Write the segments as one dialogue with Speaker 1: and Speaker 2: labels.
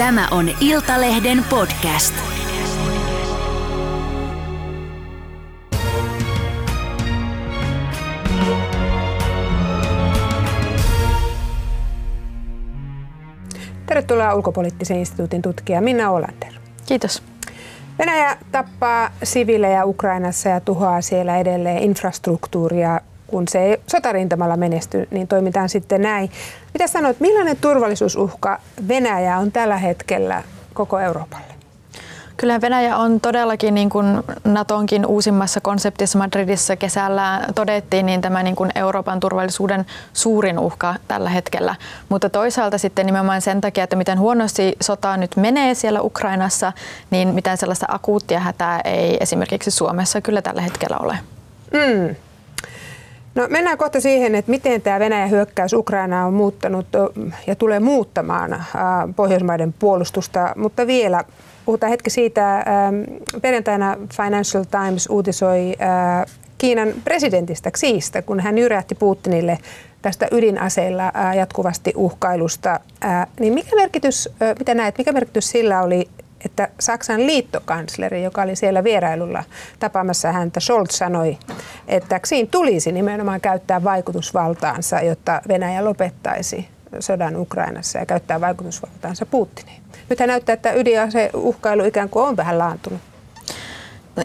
Speaker 1: Tämä on Iltalehden podcast.
Speaker 2: Tervetuloa ulkopoliittisen instituutin tutkija Minna Olander.
Speaker 3: Kiitos.
Speaker 2: Venäjä tappaa siviilejä Ukrainassa ja tuhoaa siellä edelleen infrastruktuuria. Kun se ei sotarintamalla menesty, niin toimitaan sitten näin. Mitä sanoit, millainen turvallisuusuhka Venäjä on tällä hetkellä koko Euroopalle?
Speaker 3: Kyllä Venäjä on todellakin niin kuin Natonkin uusimmassa konseptissa Madridissa kesällä todettiin, niin tämä niin kuin Euroopan turvallisuuden suurin uhka tällä hetkellä. Mutta toisaalta sitten nimenomaan sen takia, että miten huonosti sota nyt menee siellä Ukrainassa, niin mitään sellaista akuuttia hätää ei esimerkiksi Suomessa kyllä tällä hetkellä ole.
Speaker 2: Mm. No mennään kohta siihen, että miten tämä Venäjän hyökkäys Ukrainaan on muuttanut ja tulee muuttamaan Pohjoismaiden puolustusta, mutta vielä puhutaan hetki siitä. Perjantaina Financial Times uutisoi Kiinan presidentistä Xiista, kun hän jyrähti Putinille tästä ydinaseilla jatkuvasti uhkailusta. Niin mikä merkitys, mitä näet, mikä merkitys sillä oli että Saksan liittokansleri, joka oli siellä vierailulla tapaamassa häntä, Scholz sanoi, että Xiin tulisi nimenomaan käyttää vaikutusvaltaansa, jotta Venäjä lopettaisi sodan Ukrainassa ja käyttää vaikutusvaltaansa Putiniin. Nythän näyttää, että ydinaseuhkailu ikään kuin on vähän laantunut.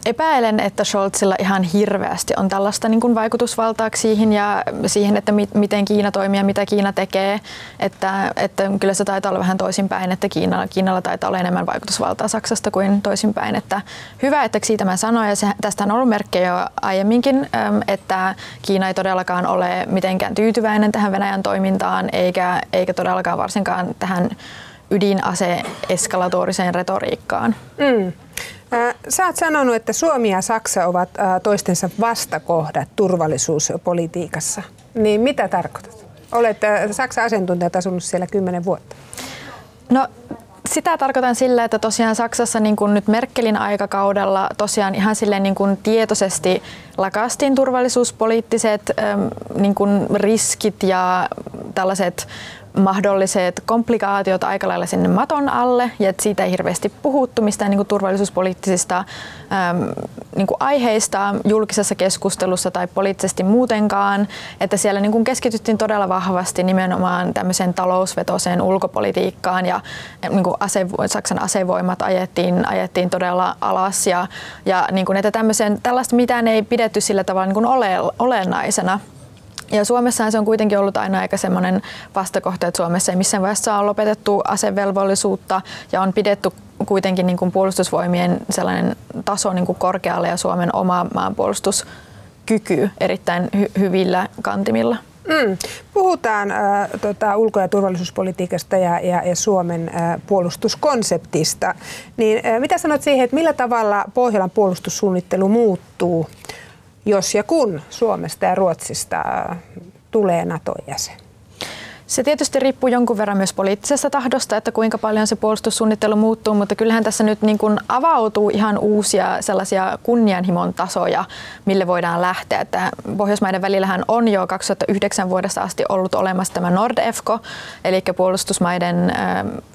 Speaker 3: Epäilen, että Scholzilla ihan hirveästi on tällaista niin vaikutusvaltaa siihen ja siihen, että mi- miten Kiina toimii ja mitä Kiina tekee. Että, että kyllä se taitaa olla vähän toisinpäin, että Kiina, Kiinalla taitaa olla enemmän vaikutusvaltaa Saksasta kuin toisinpäin. Että hyvä, että siitä mä sanoin ja se, tästä on ollut merkkejä jo aiemminkin, että Kiina ei todellakaan ole mitenkään tyytyväinen tähän Venäjän toimintaan eikä, eikä todellakaan varsinkaan tähän ydinase-eskalatoriseen retoriikkaan. Mm.
Speaker 2: Sä oot sanonut, että Suomi ja Saksa ovat toistensa vastakohdat turvallisuuspolitiikassa. Niin mitä tarkoitat? Olet Saksan asiantuntijat asunut siellä kymmenen vuotta.
Speaker 3: No sitä tarkoitan sillä, että tosiaan Saksassa niin kuin nyt Merkelin aikakaudella tosiaan ihan silleen niin kuin tietoisesti lakastiin turvallisuuspoliittiset niin kuin riskit ja tällaiset mahdolliset komplikaatiot aika lailla sinne maton alle ja että siitä ei hirveästi puhuttu mistään niin kuin turvallisuuspoliittisista äm, niin kuin aiheista julkisessa keskustelussa tai poliittisesti muutenkaan, että siellä niin kuin keskityttiin todella vahvasti nimenomaan tämmöiseen talousvetoiseen ulkopolitiikkaan ja niin kuin Saksan asevoimat ajettiin, ajettiin todella alas ja, ja niin kuin, että tällaista mitään ei pidetty sillä tavalla niin kuin ole, olennaisena. Ja Suomessa se on kuitenkin ollut aina aika semmoinen vastakohta, että Suomessa ei missään vaiheessa ole lopetettu asevelvollisuutta ja on pidetty kuitenkin niin kuin puolustusvoimien sellainen taso niin kuin korkealle ja Suomen oma maanpuolustuskyky erittäin hy- hyvillä kantimilla. Mm.
Speaker 2: Puhutaan äh, tota, ulko- ja turvallisuuspolitiikasta ja, ja, ja Suomen äh, puolustuskonseptista. Niin, äh, mitä sanot siihen, että millä tavalla Pohjolan puolustussuunnittelu muuttuu jos ja kun Suomesta ja Ruotsista tulee NATO-jäsen?
Speaker 3: Se tietysti riippuu jonkun verran myös poliittisesta tahdosta, että kuinka paljon se puolustussuunnittelu muuttuu, mutta kyllähän tässä nyt niin kuin avautuu ihan uusia sellaisia kunnianhimon tasoja, mille voidaan lähteä. Että Pohjoismaiden välillähän on jo 2009 vuodesta asti ollut olemassa tämä Nordefco, eli puolustusmaiden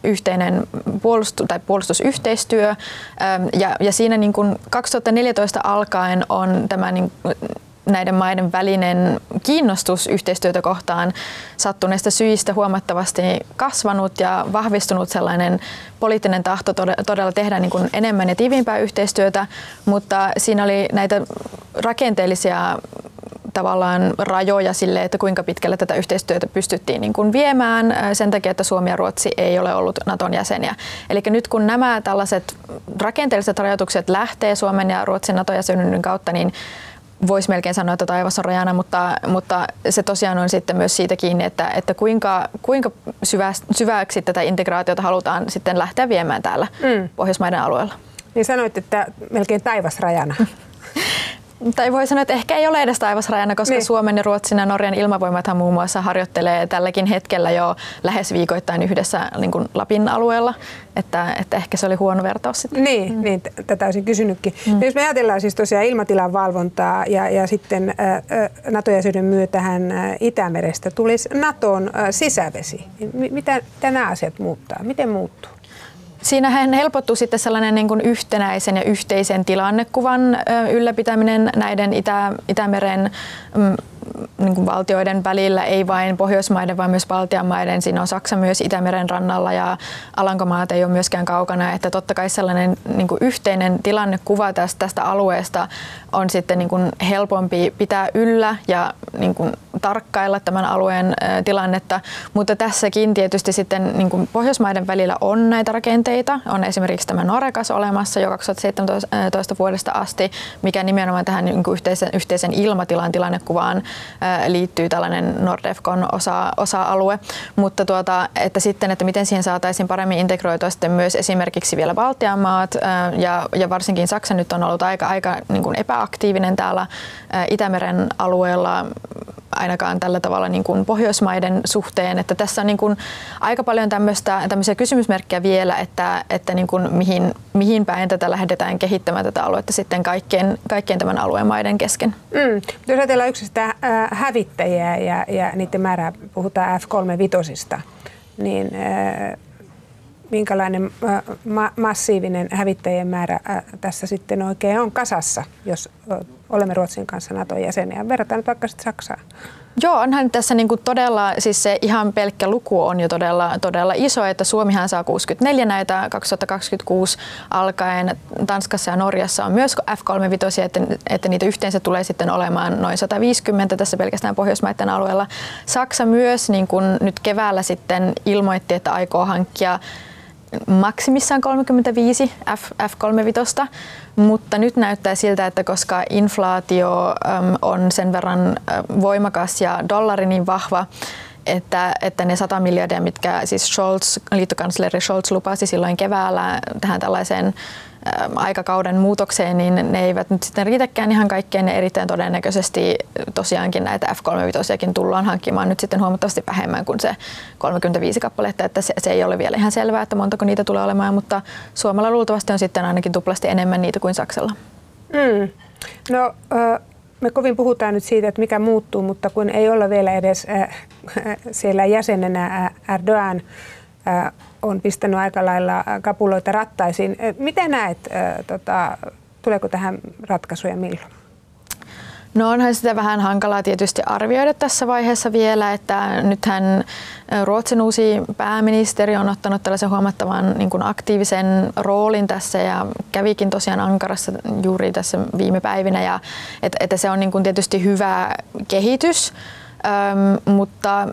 Speaker 3: yhteinen puolustu- tai puolustusyhteistyö. ja, ja siinä niin kuin 2014 alkaen on tämä niin näiden maiden välinen kiinnostus yhteistyötä kohtaan sattuneista syistä huomattavasti kasvanut ja vahvistunut sellainen poliittinen tahto todella tehdä niin kuin enemmän ja tiiviimpää yhteistyötä, mutta siinä oli näitä rakenteellisia tavallaan rajoja sille, että kuinka pitkälle tätä yhteistyötä pystyttiin niin kuin viemään sen takia, että Suomi ja Ruotsi ei ole ollut Naton jäseniä. Eli nyt kun nämä tällaiset rakenteelliset rajoitukset lähtee Suomen ja Ruotsin Nato-jäsenyyden kautta, niin voisi melkein sanoa, että taivas on rajana, mutta, mutta se tosiaan on sitten myös siitä kiinni, että, että kuinka, kuinka syvä, syväksi tätä integraatiota halutaan sitten lähteä viemään täällä mm. Pohjoismaiden alueella.
Speaker 2: Niin sanoit, että melkein taivas rajana.
Speaker 3: tai voi sanoa, että ehkä ei ole edes taivasrajana, koska niin. Suomen ja Ruotsin ja Norjan ilmavoimathan muun muassa harjoittelee tälläkin hetkellä jo lähes viikoittain yhdessä niin kuin Lapin alueella, että, että ehkä se oli huono vertaus sitten.
Speaker 2: Niin, mm. niin tätä olisin kysynytkin. Mm. Jos me ajatellaan siis tosiaan ilmatilan valvontaa ja, ja sitten äh, NATO-jäsenyyden myötähän Itämerestä tulisi Naton äh, sisävesi, niin mitä, mitä nämä asiat muuttaa? Miten muuttuu?
Speaker 3: Siinähän helpottuu sitten sellainen niin kuin yhtenäisen ja yhteisen tilannekuvan ylläpitäminen näiden Itä, Itämeren mm, niin kuin valtioiden välillä, ei vain Pohjoismaiden, vaan myös Baltian maiden. Siinä on Saksa myös Itämeren rannalla ja Alankomaat ei ole myöskään kaukana. Että totta kai sellainen niin kuin yhteinen tilannekuva tästä, tästä alueesta on sitten niin kuin helpompi pitää yllä ja niin kuin tarkkailla tämän alueen tilannetta. Mutta tässäkin tietysti sitten niin kuin Pohjoismaiden välillä on näitä rakenteita. On esimerkiksi tämä Norekas olemassa jo 2017 vuodesta asti, mikä nimenomaan tähän niin kuin yhteisen, yhteisen ilmatilan tilannekuvaan liittyy tällainen Nordefcon osa, osa-alue, mutta tuota, että sitten, että miten siihen saataisiin paremmin integroitua sitten myös esimerkiksi vielä Baltian maat ja, ja varsinkin Saksa nyt on ollut aika, aika niin kuin epäaktiivinen täällä Itämeren alueella ainakaan tällä tavalla niin kuin Pohjoismaiden suhteen, että tässä on niin kuin aika paljon tämmöistä, tämmöisiä kysymysmerkkejä vielä, että, että niin kuin mihin, mihin päin tätä lähdetään kehittämään tätä aluetta sitten kaikkien, kaikkien tämän alueen maiden kesken.
Speaker 2: Mm. Jos ajatellaan yksistä hävittäjiä ja, ja niiden määrää, puhutaan F-35, niin äh, minkälainen äh, ma- massiivinen hävittäjien määrä äh, tässä sitten oikein on kasassa, jos olemme Ruotsin kanssa Naton jäseniä. Verrataan nyt vaikka sitten Saksaan.
Speaker 3: Joo, onhan tässä niinku todella, siis se ihan pelkkä luku on jo todella, todella iso, että Suomihan saa 64 näitä 2026 alkaen. Tanskassa ja Norjassa on myös F-35, että, että niitä yhteensä tulee sitten olemaan noin 150 tässä pelkästään Pohjoismaiden alueella. Saksa myös niin kun nyt keväällä sitten ilmoitti, että aikoo hankkia maksimissaan 35 F, F35, mutta nyt näyttää siltä, että koska inflaatio on sen verran voimakas ja dollari niin vahva, että, että ne 100 miljardia, mitkä siis Scholz, liittokansleri Scholz lupasi silloin keväällä tähän tällaiseen aikakauden muutokseen, niin ne eivät nyt sitten riitäkään ihan kaikkeen. Ne erittäin todennäköisesti tosiaankin näitä F-35 tullaan hankkimaan nyt sitten huomattavasti vähemmän kuin se 35 kappaletta, että se, se ei ole vielä ihan selvää, että montako niitä tulee olemaan, mutta Suomella luultavasti on sitten ainakin tuplasti enemmän niitä kuin Saksalla.
Speaker 2: Mm. No, me kovin puhutaan nyt siitä, että mikä muuttuu, mutta kun ei olla vielä edes siellä jäsenenä Erdogan on pistänyt aika lailla kapuloita rattaisiin. Miten näet, tota, tuleeko tähän ratkaisuja milloin?
Speaker 3: No onhan sitä vähän hankalaa tietysti arvioida tässä vaiheessa vielä, että nythän Ruotsin uusi pääministeri on ottanut tällaisen huomattavan niin kuin aktiivisen roolin tässä ja kävikin tosiaan Ankarassa juuri tässä viime päivinä ja että, että se on niin kuin tietysti hyvä kehitys. Öm, mutta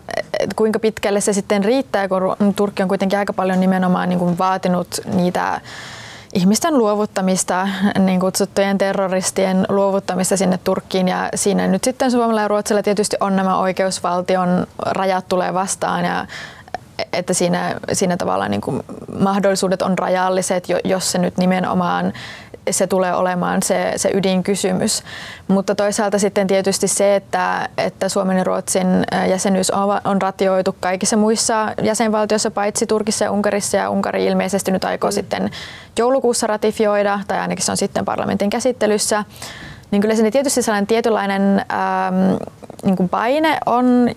Speaker 3: kuinka pitkälle se sitten riittää, kun Turkki on kuitenkin aika paljon nimenomaan niin kuin vaatinut niitä ihmisten luovuttamista, niin kutsuttujen terroristien luovuttamista sinne Turkkiin. Ja siinä nyt sitten Suomella ja Ruotsilla tietysti on nämä oikeusvaltion rajat tulee vastaan ja että siinä, siinä tavalla niin kuin mahdollisuudet on rajalliset, jos se nyt nimenomaan se tulee olemaan se, se ydinkysymys. Mutta toisaalta sitten tietysti se, että, että Suomen ja Ruotsin jäsenyys on, on ratioitu kaikissa muissa jäsenvaltioissa, paitsi Turkissa ja Unkarissa, ja Unkari ilmeisesti nyt aikoo mm. sitten joulukuussa ratifioida, tai ainakin se on sitten parlamentin käsittelyssä niin kyllä se tietysti sellainen tietynlainen ähm, niin kuin paine on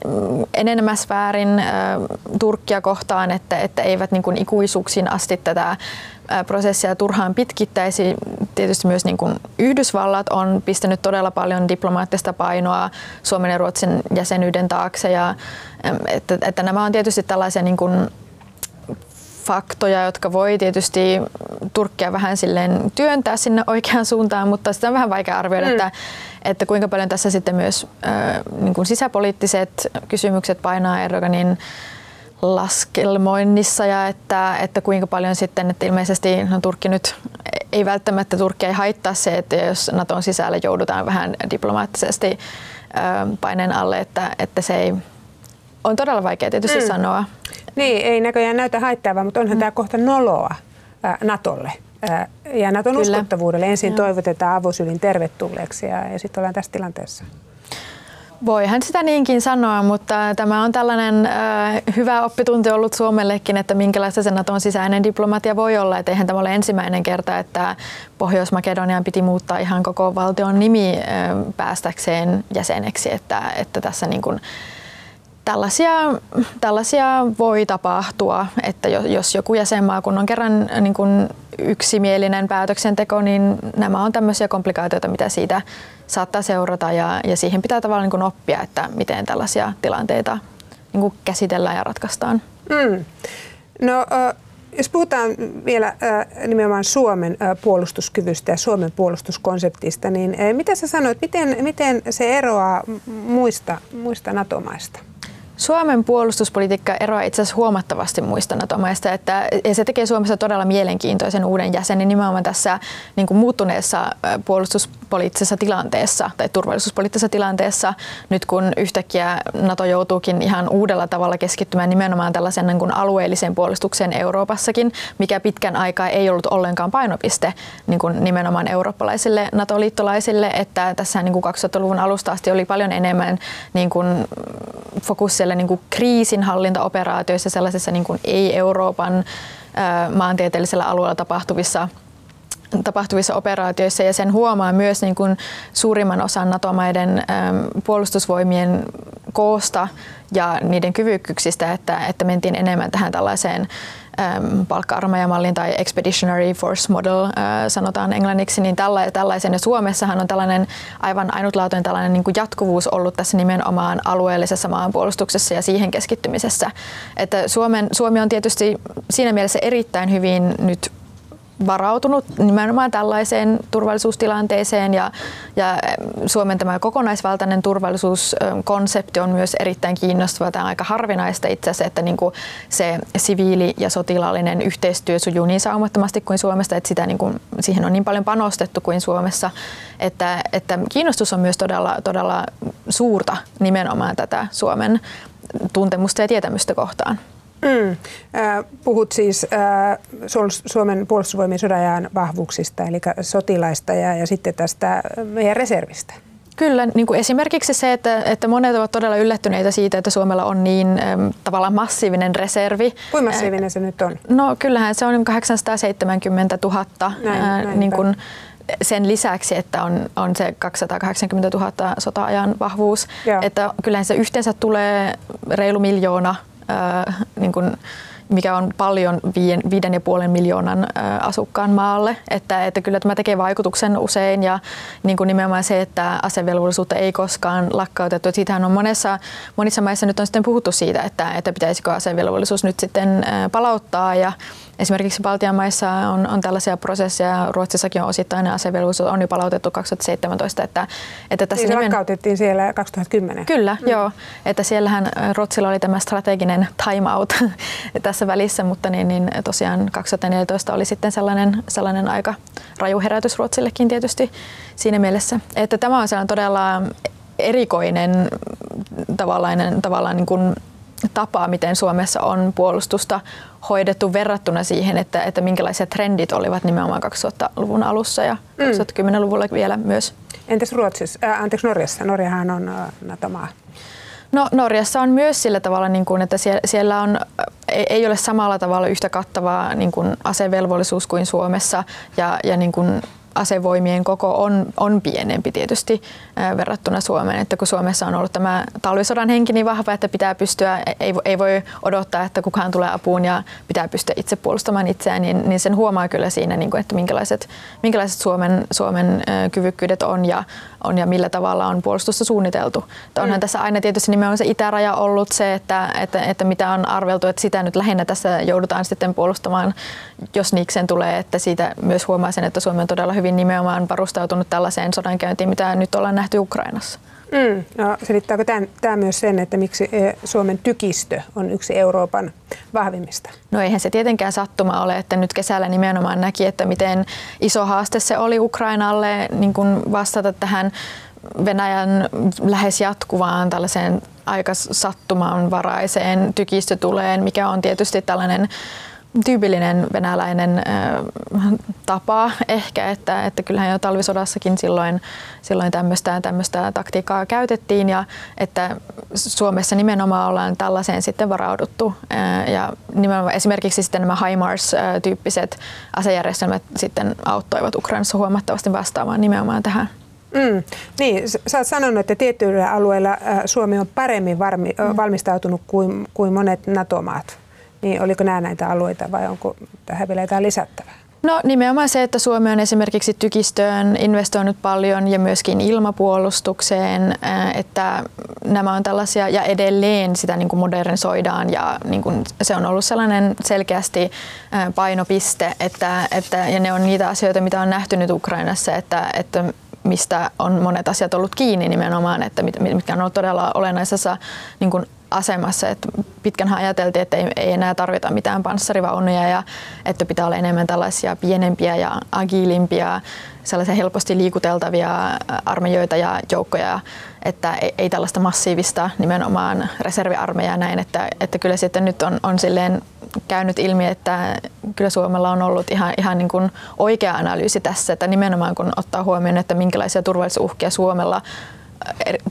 Speaker 3: enenemässä väärin äh, Turkkia kohtaan, että, että eivät niin kuin ikuisuuksiin asti tätä äh, prosessia turhaan pitkittäisi. Tietysti myös niin kuin Yhdysvallat on pistänyt todella paljon diplomaattista painoa Suomen ja Ruotsin jäsenyyden taakse. Ja, että, että nämä on tietysti tällaisia niin kuin faktoja, jotka voi tietysti Turkkia vähän silleen työntää sinne oikeaan suuntaan, mutta sitä on vähän vaikea arvioida, mm. että, että kuinka paljon tässä sitten myös äh, niin kuin sisäpoliittiset kysymykset painaa Erdoganin laskelmoinnissa ja että, että kuinka paljon sitten, että ilmeisesti no, Turkki nyt ei välttämättä Turkki ei haittaa se, että jos Naton sisällä joudutaan vähän diplomaattisesti paineen alle, että, että se ei, on todella vaikea tietysti mm. sanoa.
Speaker 2: Niin, ei näköjään näytä haittaavaa, mutta onhan mm. tämä kohta noloa ää, Natolle ää, ja Naton Kyllä. uskottavuudelle. Ensin ja. toivotetaan avosylin tervetulleeksi ja, ja sitten ollaan tässä tilanteessa.
Speaker 3: Voihan sitä niinkin sanoa, mutta tämä on tällainen äh, hyvä oppitunti ollut Suomellekin, että minkälaista se Naton sisäinen diplomatia voi olla. Että eihän tämä ole ensimmäinen kerta, että Pohjois-Makedonian piti muuttaa ihan koko valtion nimi äh, päästäkseen jäseneksi. Että, että tässä niin kuin, tällaisia, tällaisia voi tapahtua, että jos joku jäsenmaa, kun on kerran niin kuin yksimielinen päätöksenteko, niin nämä on tämmöisiä komplikaatioita, mitä siitä saattaa seurata ja, ja siihen pitää tavallaan niin kuin oppia, että miten tällaisia tilanteita niin kuin käsitellään ja ratkaistaan. Mm.
Speaker 2: No, jos puhutaan vielä nimenomaan Suomen puolustuskyvystä ja Suomen puolustuskonseptista, niin mitä sä sanoit, miten, miten se eroaa muista, muista NATO-maista?
Speaker 3: Suomen puolustuspolitiikka eroaa itse asiassa huomattavasti muista NATO-maista, että, ja se tekee Suomessa todella mielenkiintoisen uuden jäsenen nimenomaan tässä niin kuin muuttuneessa puolustuspoliittisessa tilanteessa tai turvallisuuspoliittisessa tilanteessa, nyt kun yhtäkkiä NATO joutuukin ihan uudella tavalla keskittymään nimenomaan tällaisen niin kuin alueelliseen puolustukseen Euroopassakin, mikä pitkän aikaa ei ollut ollenkaan painopiste niin kuin nimenomaan eurooppalaisille NATO-liittolaisille, että tässä niin kuin 2000-luvun alusta asti oli paljon enemmän niin kuin fokus siellä niin kuin kriisinhallintaoperaatioissa, sellaisissa niin kuin ei-Euroopan maantieteellisellä alueella tapahtuvissa tapahtuvissa operaatioissa. Ja sen huomaa myös niin kuin suurimman osan NATO-maiden puolustusvoimien koosta ja niiden kyvykkyyksistä, että, että mentiin enemmän tähän tällaiseen palkka-armeijamallin tai expeditionary force model äh, sanotaan englanniksi, niin tälla, tällaisen. Ja Suomessahan on tällainen aivan ainutlaatuinen tällainen niin kuin jatkuvuus ollut tässä nimenomaan alueellisessa maanpuolustuksessa ja siihen keskittymisessä. Että Suomen, Suomi on tietysti siinä mielessä erittäin hyvin nyt varautunut nimenomaan tällaiseen turvallisuustilanteeseen ja, ja Suomen tämä kokonaisvaltainen turvallisuuskonsepti on myös erittäin kiinnostava. Tämä on aika harvinaista itse asiassa, että niin kuin se siviili- ja sotilaallinen yhteistyö sujuu niin saumattomasti kuin Suomesta, että sitä niin kuin, siihen on niin paljon panostettu kuin Suomessa, että, että kiinnostus on myös todella, todella suurta nimenomaan tätä Suomen tuntemusta ja tietämystä kohtaan. Mm.
Speaker 2: Puhut siis Suomen puolustusvoimien sodajan vahvuuksista, eli sotilaista ja, ja sitten tästä meidän reservistä.
Speaker 3: Kyllä, niin kuin esimerkiksi se, että, että monet ovat todella yllättyneitä siitä, että Suomella on niin äm, tavallaan massiivinen reservi.
Speaker 2: Kuinka massiivinen se nyt on?
Speaker 3: No kyllähän se on 870 000 näin, ää, näin niin kuin, sen lisäksi, että on, on se 280 000 sota-ajan vahvuus. Joo. Että kyllähän se yhteensä tulee reilu miljoona niin kuin, mikä on paljon viiden, viiden ja puolen miljoonan asukkaan maalle. Että, että kyllä tämä tekee vaikutuksen usein ja niin kuin nimenomaan se, että asevelvollisuutta ei koskaan lakkautettu. Että siitähän on monessa, monissa maissa nyt on sitten puhuttu siitä, että, että pitäisikö asevelvollisuus nyt sitten palauttaa ja Esimerkiksi Baltian maissa on, on tällaisia prosesseja, Ruotsissakin on osittainen asevelvollisuus, on jo palautettu 2017. Että,
Speaker 2: että tässä niin se nimen... lakkautettiin siellä 2010.
Speaker 3: Kyllä, mm. joo. Että siellähän Ruotsilla oli tämä strateginen timeout tässä välissä, mutta niin, niin tosiaan 2014 oli sitten sellainen, sellainen aika raju herätys Ruotsillekin tietysti siinä mielessä. Että tämä on sellainen todella erikoinen tavallaan, tavallaan niin kuin tapa, miten Suomessa on puolustusta hoidettu verrattuna siihen, että, että minkälaisia trendit olivat nimenomaan 2000-luvun alussa ja mm. 2010-luvulla vielä myös.
Speaker 2: Entäs Ruotsissa, äh, anteeksi Norjassa? Norjahan on äh, NATO-maa.
Speaker 3: No Norjassa on myös sillä tavalla, niin kuin, että siellä on, ei ole samalla tavalla yhtä kattavaa niin kuin asevelvollisuus kuin Suomessa ja, ja niin kuin asevoimien koko on, on pienempi tietysti ää, verrattuna Suomeen. Että kun Suomessa on ollut tämä talvisodan henki niin vahva, että pitää pystyä, ei, ei voi odottaa, että kukaan tulee apuun ja pitää pystyä itse puolustamaan itseään, niin, niin sen huomaa kyllä siinä, niin kuin, että minkälaiset, minkälaiset Suomen, Suomen kyvykkyydet on ja, on ja millä tavalla on puolustusta suunniteltu. Että onhan mm. tässä aina tietysti nimenomaan se itäraja ollut se, että, että, että mitä on arveltu, että sitä nyt lähinnä tässä joudutaan sitten puolustamaan, jos niiksen tulee, että siitä myös huomaa sen, että Suomi on todella hyvin nimenomaan varustautunut tällaiseen sodankäyntiin, mitä nyt ollaan nähty Ukrainassa.
Speaker 2: Mm. No, selittääkö tämä, myös sen, että miksi e, Suomen tykistö on yksi Euroopan vahvimmista?
Speaker 3: No eihän se tietenkään sattuma ole, että nyt kesällä nimenomaan näki, että miten iso haaste se oli Ukrainalle niin kuin vastata tähän Venäjän lähes jatkuvaan tällaiseen aika sattumanvaraiseen tykistötuleen, mikä on tietysti tällainen tyypillinen venäläinen äh, tapa ehkä, että, että kyllähän jo talvisodassakin silloin, silloin tämmöistä, tämmöistä taktiikkaa käytettiin ja että Suomessa nimenomaan ollaan tällaiseen sitten varauduttu äh, ja nimenomaan esimerkiksi sitten nämä HIMARS-tyyppiset asejärjestelmät sitten auttoivat Ukrainassa huomattavasti vastaamaan nimenomaan tähän.
Speaker 2: Mm, niin, sä oot sanonut, että tietyillä alueilla Suomi on paremmin varmi, mm. valmistautunut kuin, kuin monet NATO-maat. Niin oliko nämä näitä alueita vai onko tähän vielä jotain lisättävää?
Speaker 3: No nimenomaan se, että Suomi on esimerkiksi tykistöön investoinut paljon ja myöskin ilmapuolustukseen, että nämä on tällaisia ja edelleen sitä niin kuin modernisoidaan ja niin kuin se on ollut sellainen selkeästi painopiste, että, että, ja ne on niitä asioita, mitä on nähty nyt Ukrainassa, että, että mistä on monet asiat ollut kiinni nimenomaan, että mitkä on ollut todella olennaisessa niin kuin asemassa. Että pitkänhän ajateltiin, että ei, ei enää tarvita mitään panssarivaunuja ja että pitää olla enemmän tällaisia pienempiä ja agiilimpia, sellaisia helposti liikuteltavia armeijoita ja joukkoja, että ei, ei tällaista massiivista nimenomaan reserviarmeijaa näin, että, että kyllä sitten nyt on, on silleen käynyt ilmi, että kyllä Suomella on ollut ihan, ihan niin kuin oikea analyysi tässä, että nimenomaan kun ottaa huomioon, että minkälaisia turvallisuusuhkia Suomella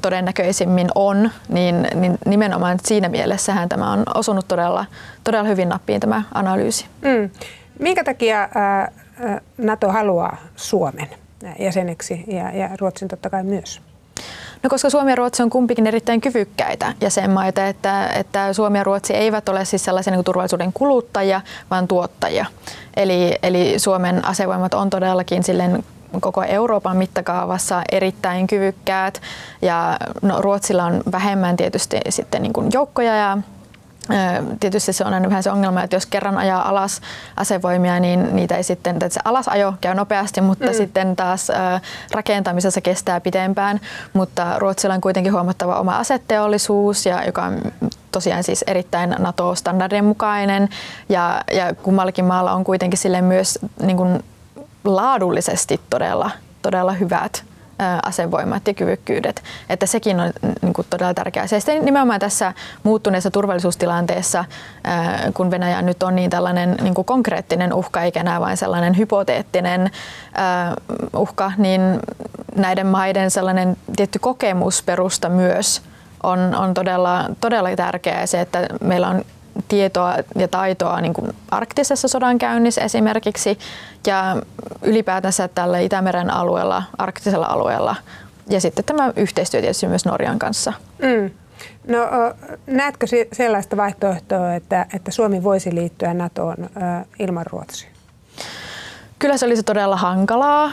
Speaker 3: todennäköisimmin on, niin, niin nimenomaan siinä mielessähän tämä on osunut todella, todella hyvin nappiin tämä analyysi. Mm.
Speaker 2: Minkä takia NATO haluaa Suomen jäseneksi ja, ja Ruotsin totta kai myös?
Speaker 3: No koska Suomi ja Ruotsi on kumpikin erittäin kyvykkäitä jäsenmaita, että, että Suomi ja Ruotsi eivät ole siis sellaisia niin turvallisuuden kuluttajia, vaan tuottajia. Eli, eli Suomen asevoimat on todellakin silleen koko Euroopan mittakaavassa erittäin kyvykkäät ja no, Ruotsilla on vähemmän tietysti sitten niin kuin joukkoja ja Tietysti se on aina vähän se ongelma, että jos kerran ajaa alas asevoimia, niin niitä ei sitten, että se alasajo käy nopeasti, mutta mm. sitten taas rakentamisessa kestää pitempään. Mutta Ruotsilla on kuitenkin huomattava oma asetteollisuus, ja, joka on tosiaan siis erittäin NATO-standardien mukainen. Ja, ja kummallakin maalla on kuitenkin sille myös niin kuin laadullisesti todella, todella hyvät asevoimat ja kyvykkyydet. Että sekin on niin kuin todella tärkeää. Se sitten nimenomaan tässä muuttuneessa turvallisuustilanteessa, kun Venäjä nyt on niin tällainen niin kuin konkreettinen uhka, eikä enää vain sellainen hypoteettinen uhka, niin näiden maiden sellainen tietty kokemusperusta myös on, on todella, todella tärkeää. Se, että meillä on tietoa ja taitoa niin kuin arktisessa sodankäynnissä esimerkiksi ja ylipäätänsä tällä Itämeren alueella, arktisella alueella ja sitten tämä yhteistyö tietysti myös Norjan kanssa. Mm.
Speaker 2: No, näetkö sellaista vaihtoehtoa, että, että Suomi voisi liittyä NATOon ilman Ruotsia?
Speaker 3: Kyllä se olisi todella hankalaa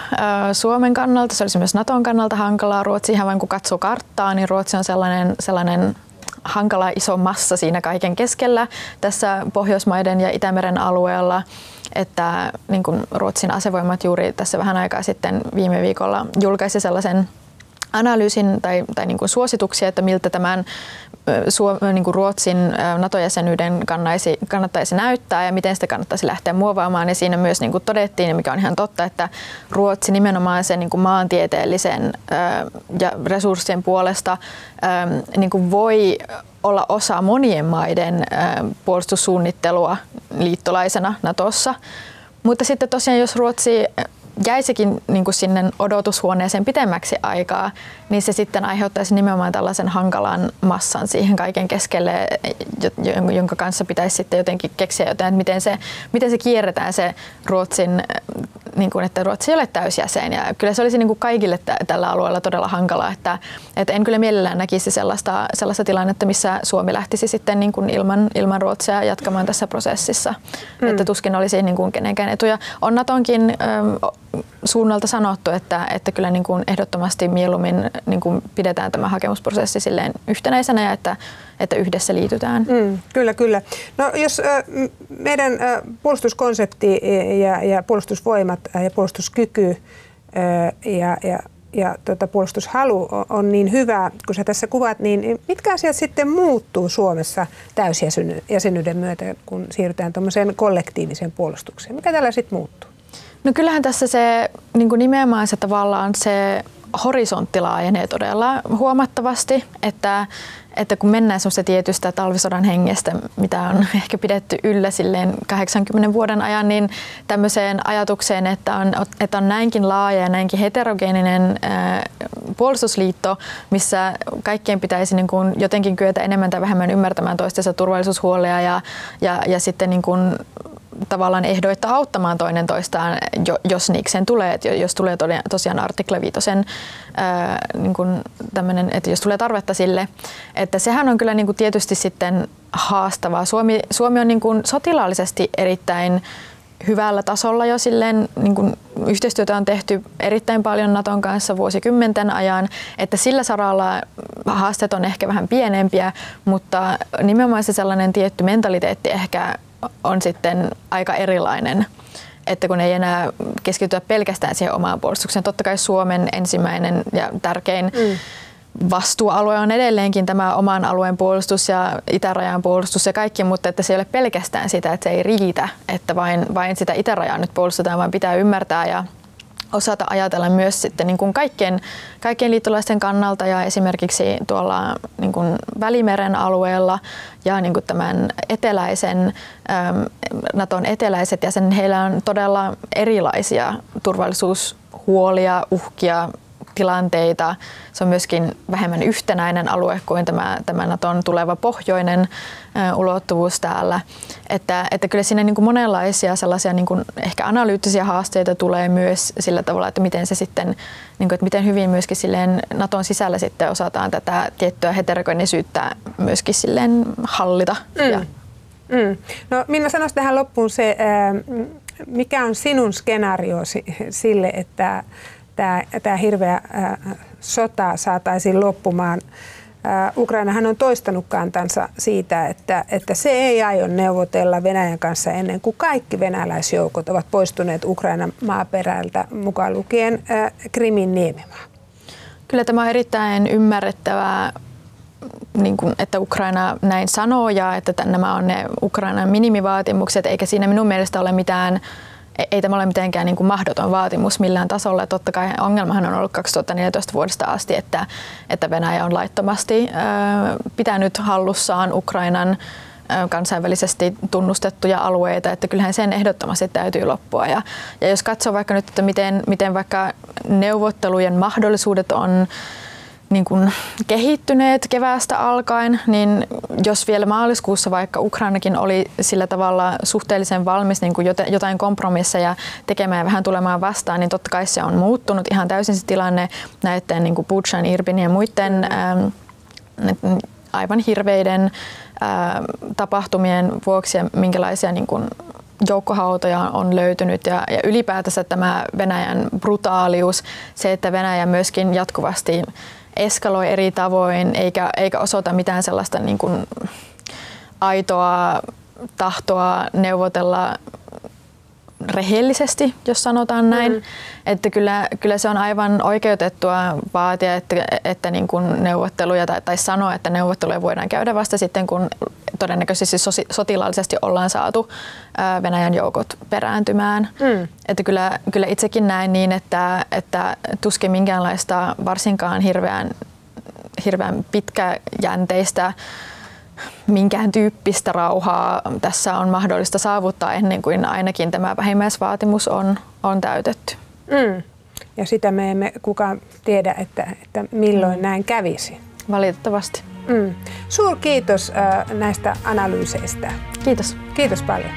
Speaker 3: Suomen kannalta, se olisi myös Naton kannalta hankalaa. Ruotsi ihan vain kun katsoo karttaa, niin Ruotsi on sellainen, sellainen hankala iso massa siinä kaiken keskellä tässä Pohjoismaiden ja Itämeren alueella, että niin kuin Ruotsin asevoimat juuri tässä vähän aikaa sitten viime viikolla julkaisi sellaisen analyysin tai, tai niin kuin suosituksia, että miltä tämän niin kuin Ruotsin NATO-jäsenyyden kannaisi, kannattaisi näyttää ja miten sitä kannattaisi lähteä muovaamaan. Ja siinä myös niin kuin todettiin, mikä on ihan totta, että Ruotsi nimenomaan sen niin kuin maantieteellisen ja resurssien puolesta niin kuin voi olla osa monien maiden puolustussuunnittelua liittolaisena Natossa. Mutta sitten tosiaan, jos Ruotsi jäisikin niin kuin sinne odotushuoneeseen pitemmäksi aikaa, niin se sitten aiheuttaisi nimenomaan tällaisen hankalan massan siihen kaiken keskelle, jonka kanssa pitäisi sitten jotenkin keksiä jotain, että miten se, miten se kierretään se Ruotsin, niin kuin, että Ruotsi ei ole täysjäsen. Ja kyllä se olisi niin kuin kaikille t- tällä alueella todella hankalaa, että, että en kyllä mielellään näkisi sellaista, sellaista tilannetta, missä Suomi lähtisi sitten niin kuin ilman, ilman Ruotsia jatkamaan tässä prosessissa. Mm. Että tuskin olisi niin kuin kenenkään etuja. On Natonkin suunnalta sanottu, että, että kyllä niin kuin ehdottomasti mieluummin niin kuin pidetään tämä hakemusprosessi silleen yhtenäisenä ja että, että yhdessä liitytään. Mm,
Speaker 2: kyllä, kyllä. No jos äh, meidän äh, puolustuskonsepti ja, ja puolustusvoimat äh, ja puolustuskyky äh, ja, ja ja tuota, puolustushalu on niin hyvä, kun sä tässä kuvat, niin mitkä asiat sitten muuttuu Suomessa täysjäsenyyden myötä, kun siirrytään tuommoiseen kollektiiviseen puolustukseen? Mikä tällä sitten muuttuu?
Speaker 3: No kyllähän tässä se niin kuin nimenomaan se tavallaan se horisontti laajenee todella huomattavasti, että, että kun mennään semmoista tietystä talvisodan hengestä, mitä on ehkä pidetty yllä silleen 80 vuoden ajan, niin tämmöiseen ajatukseen, että on, että on näinkin laaja ja näinkin heterogeeninen ää, puolustusliitto, missä kaikkien pitäisi niin kuin jotenkin kyetä enemmän tai vähemmän ymmärtämään toistensa turvallisuushuolia ja, ja, ja sitten niin kuin tavallaan ehdoitta auttamaan toinen toistaan, jos niikseen tulee, että jos tulee tosiaan artikla viitosen, niin kuin että jos tulee tarvetta sille, että sehän on kyllä niin kuin tietysti sitten haastavaa. Suomi, Suomi on niin kuin sotilaallisesti erittäin hyvällä tasolla jo silleen, niin kuin yhteistyötä on tehty erittäin paljon Naton kanssa vuosikymmenten ajan, että sillä saralla haasteet on ehkä vähän pienempiä, mutta nimenomaan se sellainen tietty mentaliteetti ehkä on sitten aika erilainen että kun ei enää keskitytä pelkästään siihen omaan puolustukseen. Totta kai Suomen ensimmäinen ja tärkein mm vastuualue on edelleenkin tämä oman alueen puolustus ja itärajan puolustus ja kaikki, mutta että se ei ole pelkästään sitä, että se ei riitä, että vain, vain sitä itärajaa nyt puolustetaan, vaan pitää ymmärtää ja osata ajatella myös sitten niin kuin kaikkien, kaikkien liittolaisten kannalta ja esimerkiksi tuolla niin kuin Välimeren alueella ja niin kuin tämän eteläisen, Naton eteläiset jäsenet, heillä on todella erilaisia turvallisuushuolia, uhkia, tilanteita. Se on myöskin vähemmän yhtenäinen alue kuin tämä, tämä Naton tuleva pohjoinen ulottuvuus täällä. Että, että kyllä siinä niin kuin monenlaisia sellaisia niin kuin ehkä analyyttisiä haasteita tulee myös sillä tavalla, että miten se sitten, niin kuin, että miten hyvin myöskin silleen Naton sisällä sitten osataan tätä tiettyä heterogenisyyttä myöskin silleen hallita. Mm. Ja.
Speaker 2: Mm. No Minna sanoisi tähän loppuun se, mikä on sinun skenaariosi sille, että tämä, tämä hirveä sota saataisiin loppumaan. Ukrainahan on toistanut kantansa siitä, että, että se ei aio neuvotella Venäjän kanssa ennen kuin kaikki venäläisjoukot ovat poistuneet Ukrainan maaperältä, mukaan lukien Krimin niemimaa.
Speaker 3: Kyllä tämä on erittäin ymmärrettävää, niin kuin, että Ukraina näin sanoo ja että nämä on ne Ukrainan minimivaatimukset, eikä siinä minun mielestä ole mitään ei tämä ole mitenkään niin kuin mahdoton vaatimus millään tasolla. Totta kai ongelmahan on ollut 2014 vuodesta asti, että, että Venäjä on laittomasti pitänyt hallussaan Ukrainan kansainvälisesti tunnustettuja alueita, että kyllähän sen ehdottomasti täytyy loppua. Ja, ja jos katsoo vaikka nyt, että miten, miten vaikka neuvottelujen mahdollisuudet on niin kuin kehittyneet keväästä alkaen, niin jos vielä maaliskuussa vaikka Ukrainakin oli sillä tavalla suhteellisen valmis niin kuin jotain kompromisseja tekemään ja vähän tulemaan vastaan, niin totta kai se on muuttunut ihan täysin se tilanne näiden niin kuin Buchan, Irbin ja muiden ää, aivan hirveiden ää, tapahtumien vuoksi ja minkälaisia niin kuin joukkohautoja on löytynyt ja, ja ylipäätänsä tämä Venäjän brutaalius, se, että Venäjä myöskin jatkuvasti eskaloi eri tavoin eikä, eikä osoita mitään sellaista niin kuin aitoa tahtoa neuvotella rehellisesti, jos sanotaan näin. Mm. Että kyllä, kyllä se on aivan oikeutettua vaatia, että, että niin kuin neuvotteluja tai, tai sanoa, että neuvotteluja voidaan käydä vasta sitten, kun todennäköisesti sotilaallisesti ollaan saatu Venäjän joukot perääntymään. Mm. Että kyllä, kyllä itsekin näen niin, että, että tuskin minkäänlaista varsinkaan hirveän, hirveän pitkäjänteistä minkään tyyppistä rauhaa tässä on mahdollista saavuttaa ennen kuin ainakin tämä vähimmäisvaatimus on, on täytetty. Mm.
Speaker 2: Ja sitä me emme kukaan tiedä, että, että milloin mm. näin kävisi.
Speaker 3: Valitettavasti.
Speaker 2: Mm. Suur kiitos äh, näistä analyyseistä.
Speaker 3: Kiitos.
Speaker 2: Kiitos paljon.